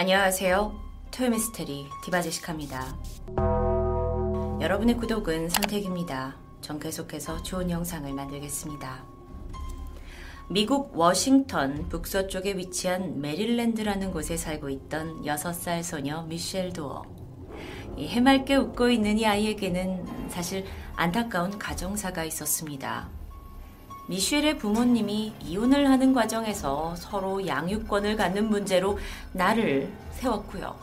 안녕하세요. 토요미스테리 디바제시카입니다. 여러분의 구독은 선택입니다. 전 계속해서 좋은 영상을 만들겠습니다. 미국 워싱턴 북서쪽에 위치한 메릴랜드라는 곳에 살고 있던 6살 소녀 미셸 도어. 해맑게 웃고 있는 이 아이에게는 사실 안타까운 가정사가 있었습니다. 미셸의 부모님이 이혼을 하는 과정에서 서로 양육권을 갖는 문제로 나를 세웠고요.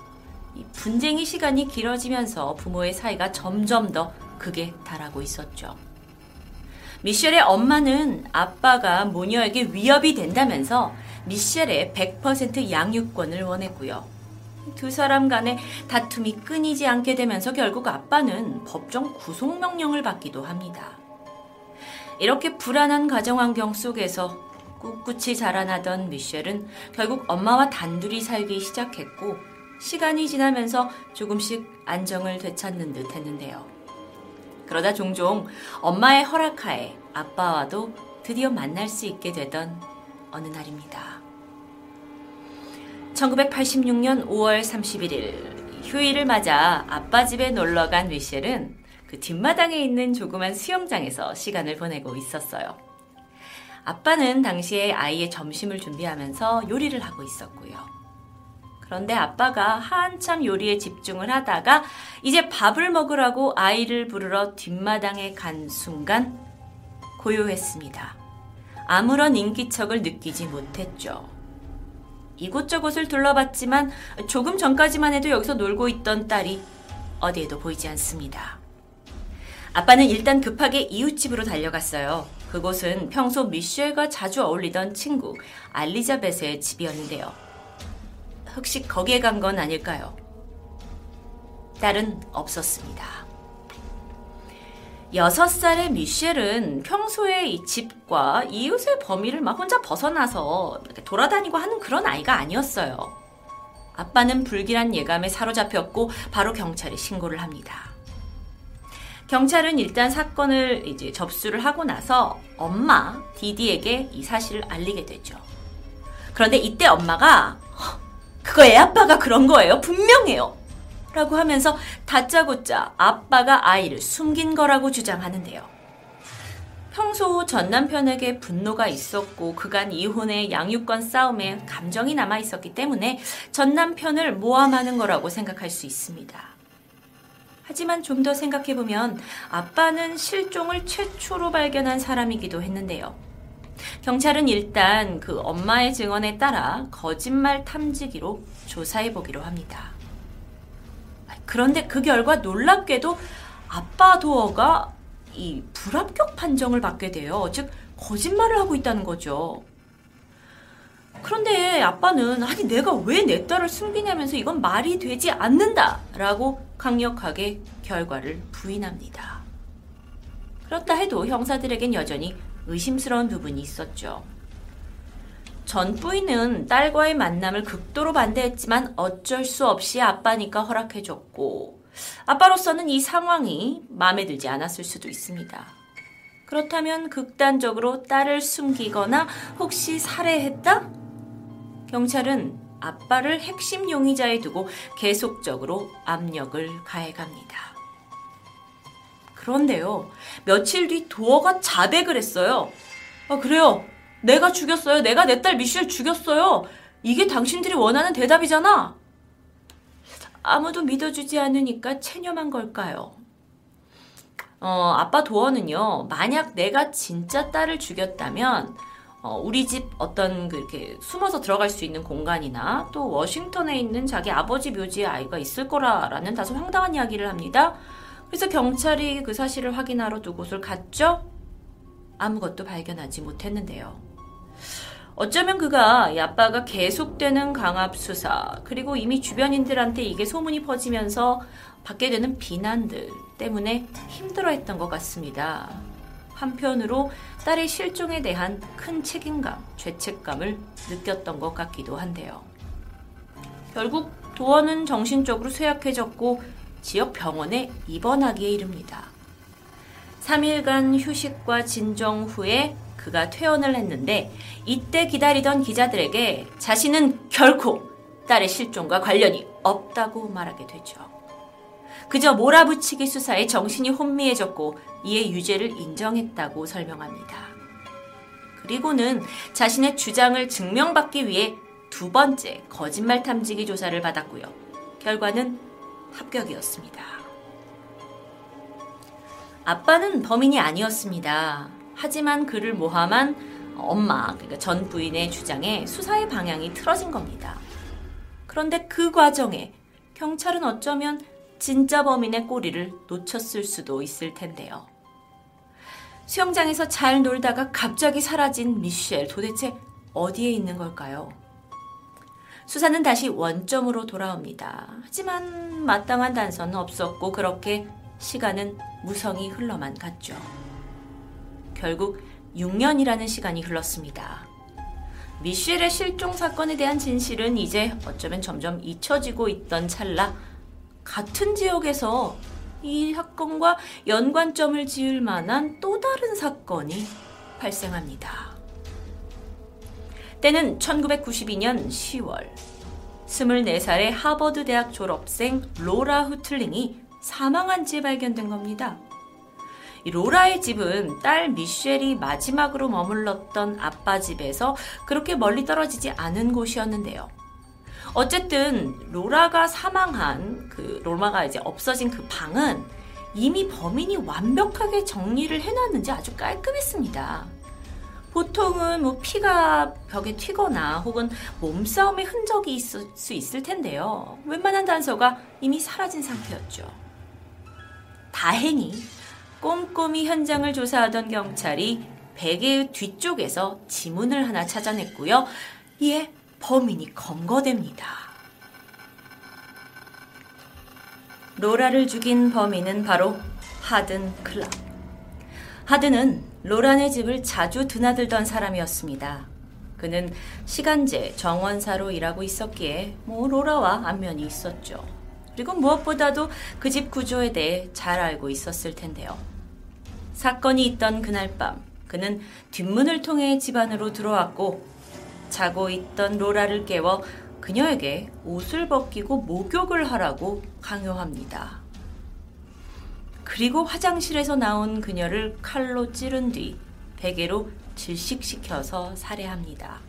분쟁이 시간이 길어지면서 부모의 사이가 점점 더 극에 달하고 있었죠. 미셸의 엄마는 아빠가 모녀에게 위협이 된다면서 미셸의 100% 양육권을 원했고요. 두 사람 간의 다툼이 끊이지 않게 되면서 결국 아빠는 법정 구속명령을 받기도 합니다. 이렇게 불안한 가정 환경 속에서 꿋꿋이 자라나던 미셸은 결국 엄마와 단둘이 살기 시작했고 시간이 지나면서 조금씩 안정을 되찾는 듯 했는데요. 그러다 종종 엄마의 허락하에 아빠와도 드디어 만날 수 있게 되던 어느 날입니다. 1986년 5월 31일 휴일을 맞아 아빠 집에 놀러 간 미셸은 그 뒷마당에 있는 조그만 수영장에서 시간을 보내고 있었어요. 아빠는 당시에 아이의 점심을 준비하면서 요리를 하고 있었고요. 그런데 아빠가 한참 요리에 집중을 하다가 이제 밥을 먹으라고 아이를 부르러 뒷마당에 간 순간 고요했습니다. 아무런 인기척을 느끼지 못했죠. 이곳저곳을 둘러봤지만 조금 전까지만 해도 여기서 놀고 있던 딸이 어디에도 보이지 않습니다. 아빠는 일단 급하게 이웃집으로 달려갔어요. 그곳은 평소 미셸과 자주 어울리던 친구 알리자벳의 집이었는데요. 혹시 거기에 간 건 아닐까요? 딸은 없었습니다. 여섯 살의 미셸은 평소에 이 집과 이웃의 범위를 막 혼자 벗어나서 돌아다니고 하는 그런 아이가 아니었어요. 아빠는 불길한 예감에 사로잡혔고 바로 경찰에 신고를 합니다. 경찰은 일단 사건을 이제 접수를 하고 나서 엄마 디디에게 이 사실을 알리게 되죠. 그런데 이때 엄마가 그거 애 아빠가 그런 거예요. 분명해요. 라고 하면서 다짜고짜 아빠가 아이를 숨긴 거라고 주장하는데요. 평소 전 남편에게 분노가 있었고 그간 이혼의 양육권 싸움에 감정이 남아 있었기 때문에 전 남편을 모함하는 거라고 생각할 수 있습니다. 하지만 좀 더 생각해보면 아빠는 실종을 최초로 발견한 사람이기도 했는데요. 경찰은 일단 그 엄마의 증언에 따라 거짓말 탐지기로 조사해보기로 합니다. 그런데 그 결과 놀랍게도 아빠 도어가 이 불합격 판정을 받게 돼요. 즉, 거짓말을 하고 있다는 거죠. 그런데 아빠는 아니 내가 왜 내 딸을 숨기냐면서 이건 말이 되지 않는다 라고 강력하게 결과를 부인합니다. 그렇다 해도 형사들에겐 여전히 의심스러운 부분이 있었죠. 전 부인은 딸과의 만남을 극도로 반대했지만 어쩔 수 없이 아빠니까 허락해줬고 아빠로서는 이 상황이 마음에 들지 않았을 수도 있습니다. 그렇다면 극단적으로 딸을 숨기거나 혹시 살해했다? 경찰은 아빠를 핵심 용의자에 두고 계속적으로 압력을 가해갑니다. 그런데요, 며칠 뒤 도어가 자백을 했어요. 아, 그래요. 내가 죽였어요. 내가 내 딸 미셸 죽였어요. 이게 당신들이 원하는 대답이잖아. 아무도 믿어주지 않으니까 체념한 걸까요? 어, 아빠 도어는요, 만약 내가 진짜 딸을 죽였다면, 어, 우리 집 어떤 그 이렇게 숨어서 들어갈 수 있는 공간이나 또 워싱턴에 있는 자기 아버지 묘지에 아이가 있을 거라라는 다소 황당한 이야기를 합니다. 그래서 경찰이 그 사실을 확인하러 두 곳을 갔죠? 아무것도 발견하지 못했는데요. 어쩌면 그가 이 아빠가 계속되는 강압 수사, 그리고 이미 주변인들한테 이게 소문이 퍼지면서 받게 되는 비난들 때문에 힘들어 했던 것 같습니다. 한편으로 딸의 실종에 대한 큰 책임감, 죄책감을 느꼈던 것 같기도 한데요. 결국 도원은 정신적으로 쇠약해졌고 지역 병원에 입원하기에 이릅니다. 3일간 휴식과 진정 후에 그가 퇴원을 했는데 이때 기다리던 기자들에게 자신은 결코 딸의 실종과 관련이 없다고 말하게 되죠. 그저 몰아붙이기 수사에 정신이 혼미해졌고 이에 유죄를 인정했다고 설명합니다. 그리고는 자신의 주장을 증명받기 위해 두 번째 거짓말 탐지기 조사를 받았고요. 결과는 합격이었습니다. 아빠는 범인이 아니었습니다. 하지만 그를 모함한 엄마, 그러니까 전 부인의 주장에 수사의 방향이 틀어진 겁니다. 그런데 그 과정에 경찰은 어쩌면 진짜 범인의 꼬리를 놓쳤을 수도 있을 텐데요. 수영장에서 잘 놀다가 갑자기 사라진 미셸 도대체 어디에 있는 걸까요? 수사는 다시 원점으로 돌아옵니다. 하지만 마땅한 단서는 없었고 그렇게 시간은 무성히 흘러만 갔죠. 결국 6년이라는 시간이 흘렀습니다. 미셸의 실종 사건에 대한 진실은 이제 어쩌면 점점 잊혀지고 있던 찰나 같은 지역에서 이 사건과 연관점을 지을 만한 또 다른 사건이 발생합니다. 때는 1992년 10월. 24살의 하버드 대학 졸업생 로라 후틀링이 사망한 채 발견된 겁니다. 로라의 집은 딸 미셸이 마지막으로 머물렀던 아빠 집에서 그렇게 멀리 떨어지지 않은 곳이었는데요. 어쨌든 로라가 사망한 그 로마가 이제 없어진 그 방은 이미 범인이 완벽하게 정리를 해놨는지 아주 깔끔했습니다. 보통은 뭐 피가 벽에 튀거나 혹은 몸싸움의 흔적이 있을 수 있을 텐데요. 웬만한 단서가 이미 사라진 상태였죠. 다행히 꼼꼼히 현장을 조사하던 경찰이 베개의 뒤쪽에서 지문을 하나 찾아냈고요. 이에 범인이 검거됩니다. 로라를 죽인 범인은 바로 하든 클럽. 하든은 로란의 집을 자주 드나들던 사람이었습니다. 그는 시간제 정원사로 일하고 있었기에 뭐 로라와 안면이 있었죠. 그리고 무엇보다도 그 집 구조에 대해 잘 알고 있었을 텐데요. 사건이 있던 그날 밤, 그는 뒷문을 통해 집 안으로 들어왔고 자고 있던 로라를 깨워 그녀에게 옷을 벗기고 목욕을 하라고 강요합니다. 그리고 화장실에서 나온 그녀를 칼로 찌른 뒤 베개로 질식시켜서 살해합니다.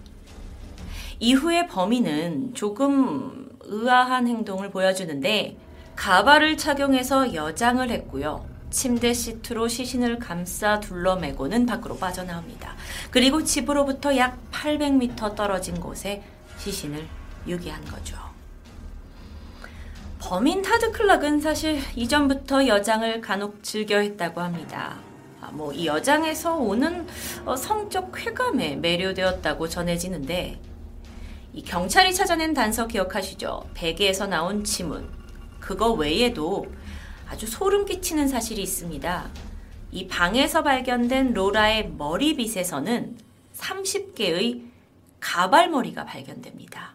이후에 범인은 조금 의아한 행동을 보여주는데 가발을 착용해서 여장을 했고요. 침대 시트로 시신을 감싸 둘러매고는 밖으로 빠져나옵니다. 그리고 집으로부터 약 800m 떨어진 곳에 시신을 유기한 거죠. 범인 타드 클락은 사실 이전부터 여장을 간혹 즐겨 했다고 합니다. 아, 뭐이 여장에서 오는 어, 성적 쾌감에 매료되었다고 전해지는데 이 경찰이 찾아낸 단서 기억하시죠? 베개에서 나온 지문. 그거 외에도 아주 소름 끼치는 사실이 있습니다. 이 방에서 발견된 로라의 머리빗에서는 30개의 가발머리가 발견됩니다.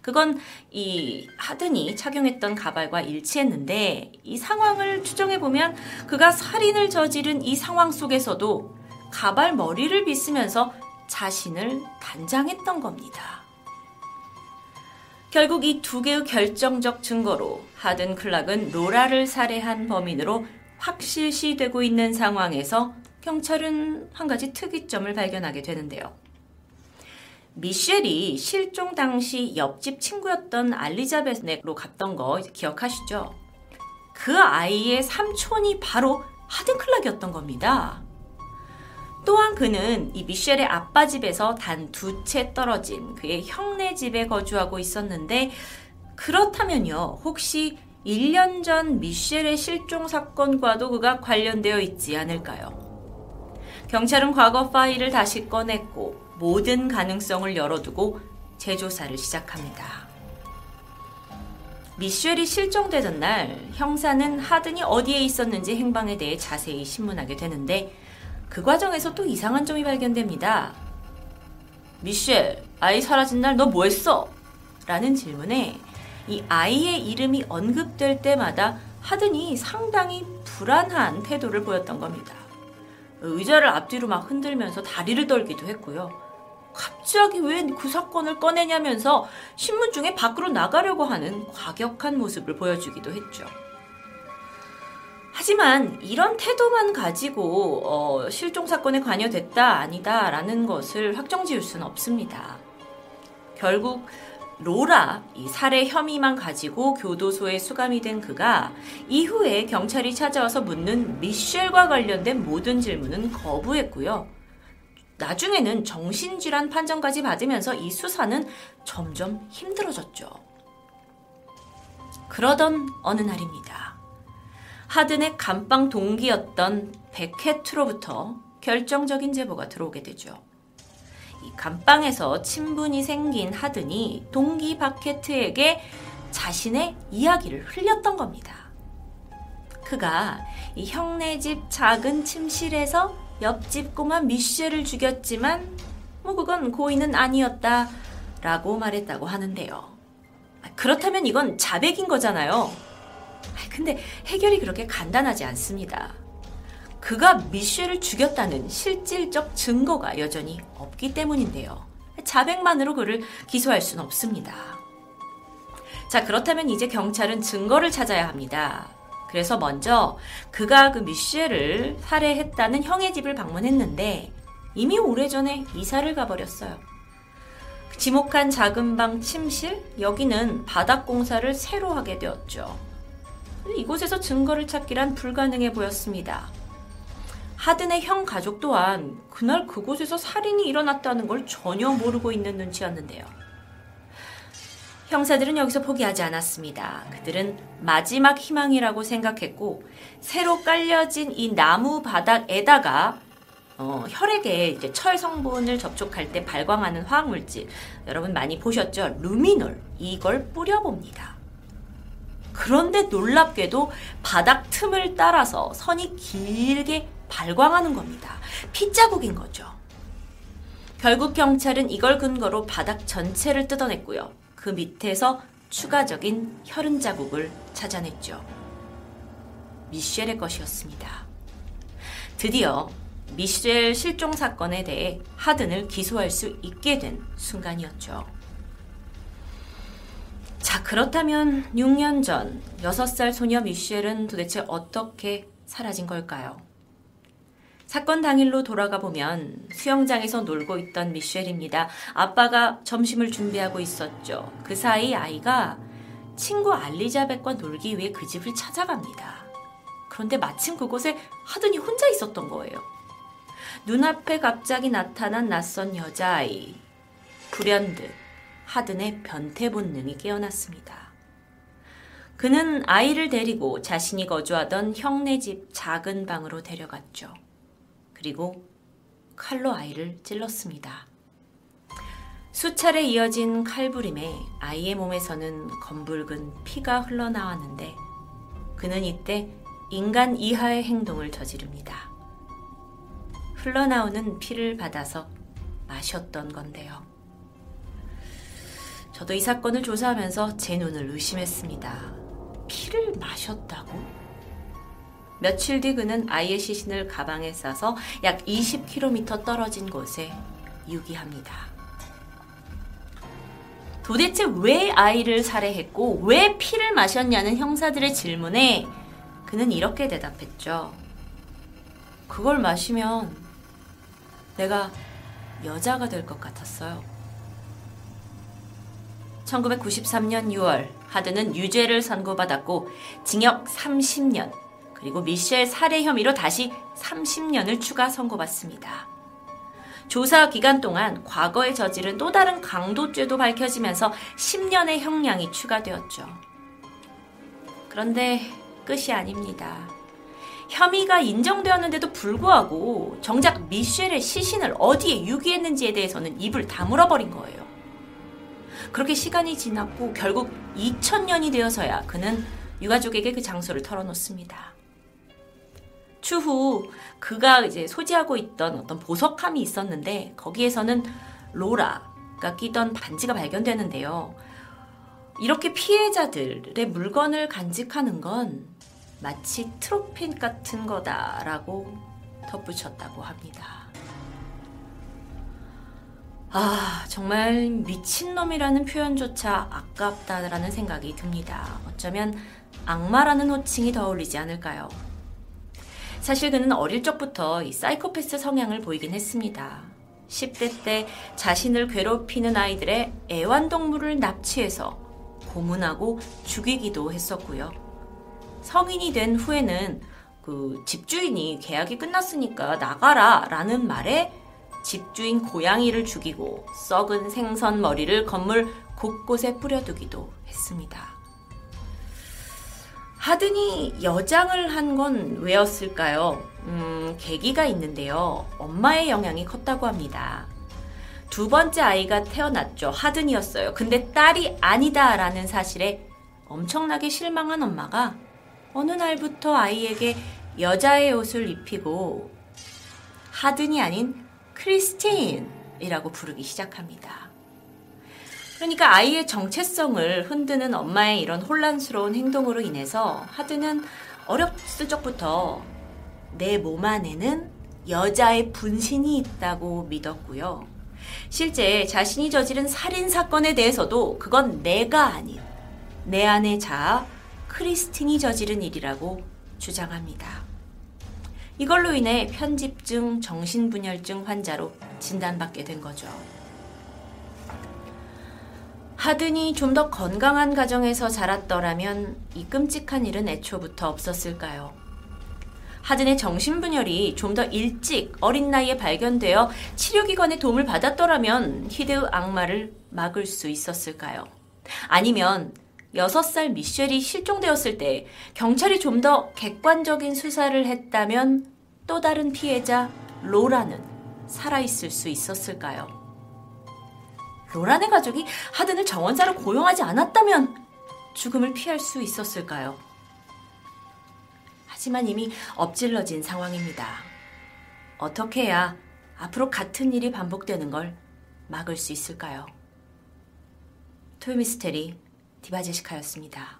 그건 이 하든이 착용했던 가발과 일치했는데 이 상황을 추정해 보면 그가 살인을 저지른 이 상황 속에서도 가발 머리를 빗으면서 자신을 단장했던 겁니다. 결국 이 두 개의 결정적 증거로 하든 클락은 로라를 살해한 범인으로 확실시 되고 있는 상황에서 경찰은 한 가지 특이점을 발견하게 되는데요. 미셸이 실종 당시 옆집 친구였던 알리자베스로 갔던 거 기억하시죠? 그 아이의 삼촌이 바로 하든 클락이었던 겁니다. 또한 그는 이 미셸의 아빠 집에서 단 두 채 떨어진 그의 형네 집에 거주하고 있었는데 그렇다면요. 혹시 1년 전 미셸의 실종 사건과도 그가 관련되어 있지 않을까요? 경찰은 과거 파일을 다시 꺼냈고 모든 가능성을 열어두고 재조사를 시작합니다. 미셸이 실종되던 날 형사는 하든이 어디에 있었는지 행방에 대해 자세히 신문하게 되는데 그 과정에서 또 이상한 점이 발견됩니다. 미셸, 아이 사라진 날 너 뭐 했어? 라는 질문에 이 아이의 이름이 언급될 때마다 하든이 상당히 불안한 태도를 보였던 겁니다. 의자를 앞뒤로 막 흔들면서 다리를 떨기도 했고요. 갑자기 왜 그 사건을 꺼내냐면서 신문 중에 밖으로 나가려고 하는 과격한 모습을 보여주기도 했죠. 하지만 이런 태도만 가지고 어, 실종 사건에 관여됐다 아니다라는 것을 확정 지을 수는 없습니다. 결국 로라 이 살해 혐의만 가지고 교도소에 수감이 된 그가 이후에 경찰이 찾아와서 묻는 미셸과 관련된 모든 질문은 거부했고요. 나중에는 정신질환 판정까지 받으면서 이 수사는 점점 힘들어졌죠. 그러던 어느 날입니다. 하든의 감방 동기였던 베케트로부터 결정적인 제보가 들어오게 되죠. 이 감방에서 친분이 생긴 하든이 동기 바케트에게 자신의 이야기를 흘렸던 겁니다. 그가 이 형네 집 작은 침실에서 옆집 꼬마 미셸을 죽였지만 뭐 그건 고의는 아니었다 라고 말했다고 하는데요. 그렇다면 이건 자백인 거잖아요. 근데 해결이 그렇게 간단하지 않습니다. 그가 미셸을 죽였다는 실질적 증거가 여전히 없기 때문인데요. 자백만으로 그를 기소할 수는 없습니다. 자, 그렇다면 이제 경찰은 증거를 찾아야 합니다. 그래서 먼저 그가 그 미셸을 살해했다는 형의 집을 방문했는데 이미 오래전에 이사를 가버렸어요. 지목한 작은 방 침실, 여기는 바닥 공사를 새로 하게 되었죠. 이곳에서 증거를 찾기란 불가능해 보였습니다. 하든의 형 가족 또한 그날 그곳에서 살인이 일어났다는 걸 전혀 모르고 있는 눈치였는데요. 형사들은 여기서 포기하지 않았습니다. 그들은 마지막 희망이라고 생각했고 새로 깔려진 이 나무 바닥에다가 어, 혈액에 이제 철 성분을 접촉할 때 발광하는 화학 물질 여러분 많이 보셨죠? 루미놀 이걸 뿌려봅니다. 그런데 놀랍게도 바닥 틈을 따라서 선이 길게 발광하는 겁니다. 핏자국인 거죠. 결국 경찰은 이걸 근거로 바닥 전체를 뜯어냈고요. 그 밑에서 추가적인 혈흔 자국을 찾아냈죠. 미셸의 것이었습니다. 드디어 미셸 실종 사건에 대해 하든을 기소할 수 있게 된 순간이었죠. 자, 그렇다면 6년 전 6살 소녀 미셸은 도대체 어떻게 사라진 걸까요? 사건 당일로 돌아가 보면 수영장에서 놀고 있던 미셸입니다. 아빠가 점심을 준비하고 있었죠. 그 사이 아이가 친구 알리자벳과 놀기 위해 그 집을 찾아갑니다. 그런데 마침 그곳에 하든이 혼자 있었던 거예요. 눈앞에 갑자기 나타난 낯선 여자아이. 불현듯 하든의 변태 본능이 깨어났습니다. 그는 아이를 데리고 자신이 거주하던 형네 집 작은 방으로 데려갔죠. 그리고 칼로 아이를 찔렀습니다. 수차례 이어진 칼부림에 아이의 몸에서는 검붉은 피가 흘러나왔는데 그는 이때 인간 이하의 행동을 저지릅니다. 흘러나오는 피를 받아서 마셨던 건데요. 저도 이 사건을 조사하면서 제 눈을 의심했습니다. 피를 마셨다고? 며칠 뒤 그는 아이의 시신을 가방에 싸서 약 20km 떨어진 곳에 유기합니다. 도대체 왜 아이를 살해했고 왜 피를 마셨냐는 형사들의 질문에 그는 이렇게 대답했죠. 그걸 마시면 내가 여자가 될 것 같았어요. 1993년 6월 하드는 유죄를 선고받았고 징역 30년, 그리고 미셸 살해 혐의로 다시 30년을 추가 선고받습니다. 조사 기간 동안 과거에 저지른 또 다른 강도죄도 밝혀지면서 10년의 형량이 추가되었죠. 그런데 끝이 아닙니다. 혐의가 인정되었는데도 불구하고 정작 미셸의 시신을 어디에 유기했는지에 대해서는 입을 다물어버린 거예요. 그렇게 시간이 지났고 결국 2000년이 되어서야 그는 유가족에게 그 장소를 털어놓습니다. 추후 그가 이제 소지하고 있던 어떤 보석함이 있었는데 거기에서는 로라가 끼던 반지가 발견되는데요. 이렇게 피해자들의 물건을 간직하는 건 마치 트로핀 같은 거다라고 덧붙였다고 합니다. 아, 정말 미친놈이라는 표현조차 아깝다라는 생각이 듭니다. 어쩌면 악마라는 호칭이 더 어울리지 않을까요? 사실 그는 어릴 적부터 이 사이코패스 성향을 보이긴 했습니다. 10대 때 자신을 괴롭히는 아이들의 애완동물을 납치해서 고문하고 죽이기도 했었고요. 성인이 된 후에는 그 집주인이 계약이 끝났으니까 나가라 라는 말에 집주인 고양이를 죽이고 썩은 생선 머리를 건물 곳곳에 뿌려두기도 했습니다. 하든이 여장을 한 건 왜였을까요? 음, 계기가 있는데요. 엄마의 영향이 컸다고 합니다. 두 번째 아이가 태어났죠. 하든이었어요. 근데 딸이 아니다라는 사실에 엄청나게 실망한 엄마가 어느 날부터 아이에게 여자의 옷을 입히고 하든이 아닌 크리스틴이라고 부르기 시작합니다. 그러니까 아이의 정체성을 흔드는 엄마의 이런 혼란스러운 행동으로 인해서 하드는 어렸을 적부터 내 몸 안에는 여자의 분신이 있다고 믿었고요. 실제 자신이 저지른 살인 사건에 대해서도 그건 내가 아닌 내 안의 자아 크리스틴이 저지른 일이라고 주장합니다. 이걸로 인해 편집증, 정신분열증 환자로 진단받게 된 거죠. 하든이 좀 더 건강한 가정에서 자랐더라면 이 끔찍한 일은 애초부터 없었을까요? 하든의 정신분열이 좀 더 일찍 어린 나이에 발견되어 치료기관의 도움을 받았더라면 히데우 악마를 막을 수 있었을까요? 아니면 6살 미셸이 실종되었을 때 경찰이 좀 더 객관적인 수사를 했다면 또 다른 피해자 로라는 살아있을 수 있었을까요? 로란의 가족이 하든을 정원사로 고용하지 않았다면 죽음을 피할 수 있었을까요? 하지만 이미 엎질러진 상황입니다. 어떻게 해야 앞으로 같은 일이 반복되는 걸 막을 수 있을까요? 토요미스테리 디바제시카였습니다.